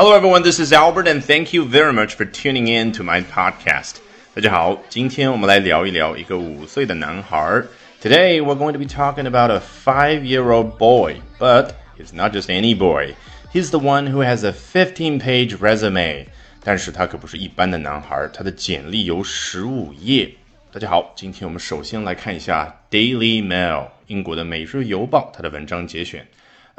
Hello, everyone. This is Albert, and thank you very much for tuning in to my podcast. 大家好，今天我们来聊一聊一个五岁的男孩。Today, we're going to be talking about a five-year-old boy, but he's not just any boy. He's the one who has a 15-page resume. 但是他可不是一般的男孩，他的简历有十五页。大家好，今天我们首先来看一下《Daily Mail》英国的《每日邮报》它的文章节选。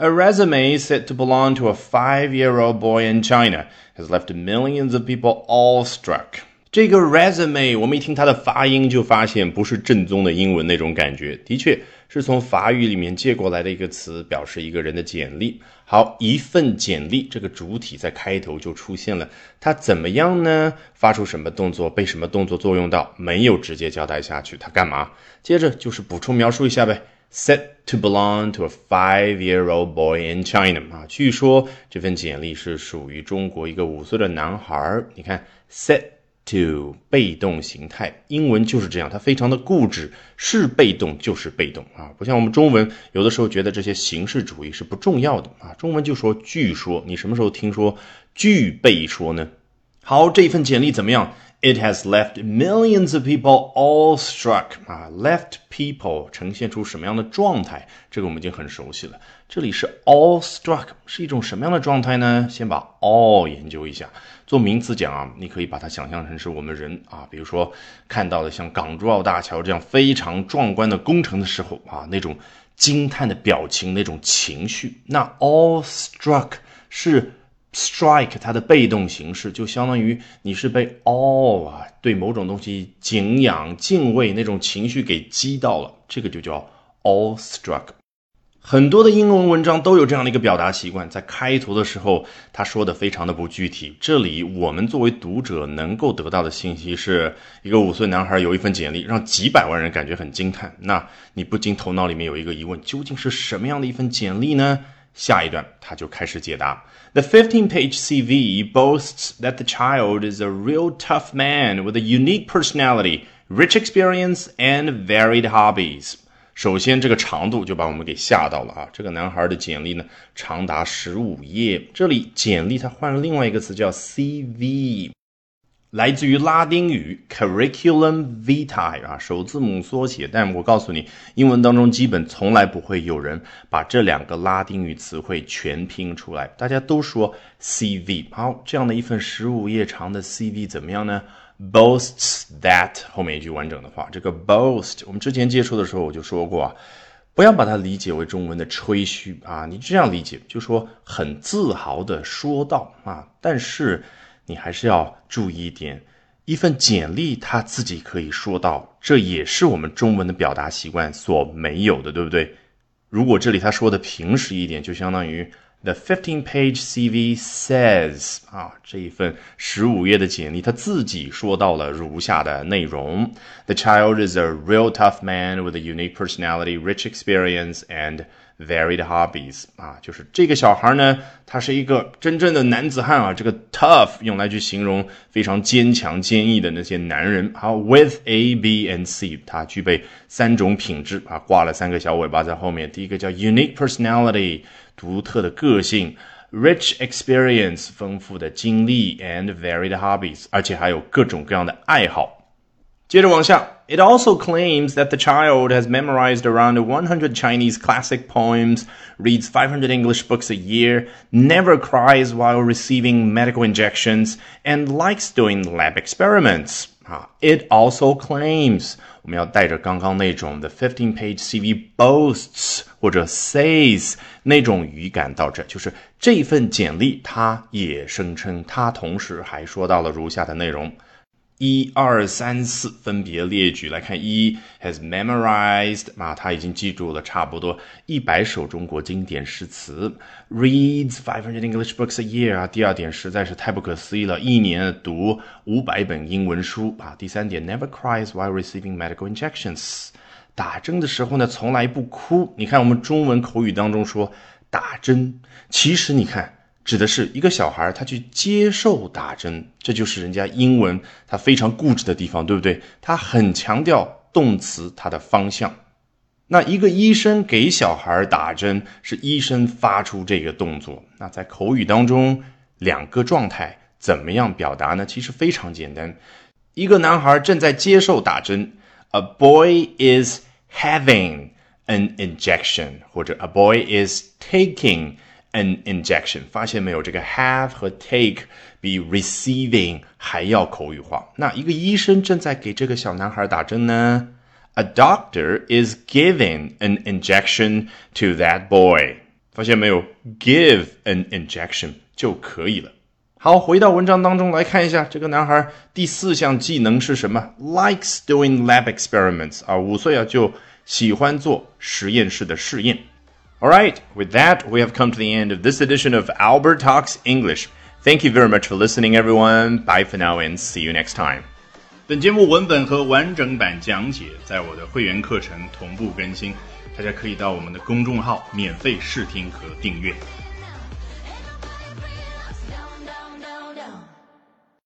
A resume said to belong to a five-year-old boy in China has left millions of people all struck 这个 resume 我们一听它的发音就发现不是正宗的英文那种感觉，的确是从法语里面借过来的一个词，表示一个人的简历。好，一份简历这个主体在开头就出现了，它怎么样呢？发出什么动作？被什么动作作用到？没有直接交代下去，它干嘛？接着就是补充描述一下呗。Said to belong to a five-year-old boy in China 啊，据说这份简历是属于中国一个五岁的男孩。你看，said。to 被动形态，英文就是这样，它非常的固执，是被动就是被动啊，不像我们中文，有的时候觉得这些形式主义是不重要的啊，中文就说据说，你什么时候听说具备说呢？好，这一份简历怎么样？It has left millions of people all struck 啊，left people 呈现出什么样的状态？这个我们已经很熟悉了。这里是 all struck 是一种什么样的状态呢？先把 all 研究一下。做名词讲啊，你可以把它想象成是我们人啊，比如说看到了像港珠澳大桥这样非常壮观的工程的时候啊，那种惊叹的表情，那种情绪。那 all struck 是。Strike 它的被动形式就相当于你是被 all 啊对某种东西敬仰敬畏那种情绪给击到了，这个就叫 all struck。很多的英文文章都有这样的一个表达习惯，在开头的时候他说的非常的不具体。这里我们作为读者能够得到的信息是一个五岁男孩有一份简历，让几百万人感觉很惊叹。那你不禁头脑里面有一个疑问：究竟是什么样的一份简历呢？下一段他就开始解答。The 15-page CV boasts that the child is a real tough man with a unique personality, rich experience, and varied hobbies. 首先，这个长度就把我们给吓到了啊！这个男孩的简历呢，长达十五页。这里简历他换了另外一个词叫 CV。来自于拉丁语 curriculum vitae 啊，首字母缩写。但我告诉你，英文当中基本从来不会有人把这两个拉丁语词汇全拼出来，大家都说 CV。好，这样的一份十五页长的 CV 怎么样呢？Boasts that 后面一句完整的话，这个 boast 我们之前接触的时候我就说过啊，不要把它理解为中文的吹嘘啊，你这样理解就说很自豪的说道啊，但是。你还是要注意一点，一份简历他自己可以说到，这也是我们中文的表达习惯所没有的，对不对？如果这里他说的平实一点，就相当于 The fifteen-page CV says 啊，这一份十五页的简历他自己说到了如下的内容：The child is a real tough man with a unique personality, rich experience, and Varied hobbies 啊，就是这个小孩呢，他是一个真正的男子汉啊。这个 tough 用来去形容非常坚强、坚毅的那些男人。好，with A, B and C，他具备三种品质啊，挂了三个小尾巴在后面。第一个叫 unique personality，独特的个性；rich experience，丰富的经历；and varied hobbies，而且还有各种各样的爱好。接着往下 ，it also claims that the child has memorized around 100 Chinese classic poems, reads 500 English books a year, never cries while receiving medical injections, and likes doing lab experiments. 啊，it also claims 我们要带着刚刚那种 the fifteen page CV boasts 或者 says 那种语感到这，就是这份简历，它也声称，它同时还说到了如下的内容。 一二三四分别列举来看，一 has memorized 啊，他已经记住了差不多一百首中国经典诗词，reads five hundred English books a year 啊。第二点实在是太不可思议了，一年读五百本英文书啊。第三点 never cries while receiving medical injections，打针的时候呢从来不哭。你看我们中文口语当中说打针，其实你看。指的是一个小孩，他去接受打针，这就是人家英文他非常固执的地方，对不对？他很强调动词它的方向。那一个医生给小孩打针，是医生发出这个动作。那在口语当中两个状态怎么样表达呢？其实非常简单，一个男孩正在接受打针，A boy is having an injection，或者 A boy is taking an injection。发现没有？这个 have 和 take 比 receiving 还要口语化。那一个医生正在给这个小男孩打针呢？A doctor is giving an injection to that boy。发现没有？Give an injection 就可以了。好，回到文章当中来看一下，这个男孩第四项技能是什么？Likes doing lab experiments 啊，五岁啊就喜欢做实验室的试验。All right, with that, we have come to the end of this edition of Albert Talks English. Thank you very much for listening, everyone. Bye for now and see you next time. 本节目文本和完整版讲解在我的会员课程同步更新。大家可以到我们的公众号免费试听和订阅。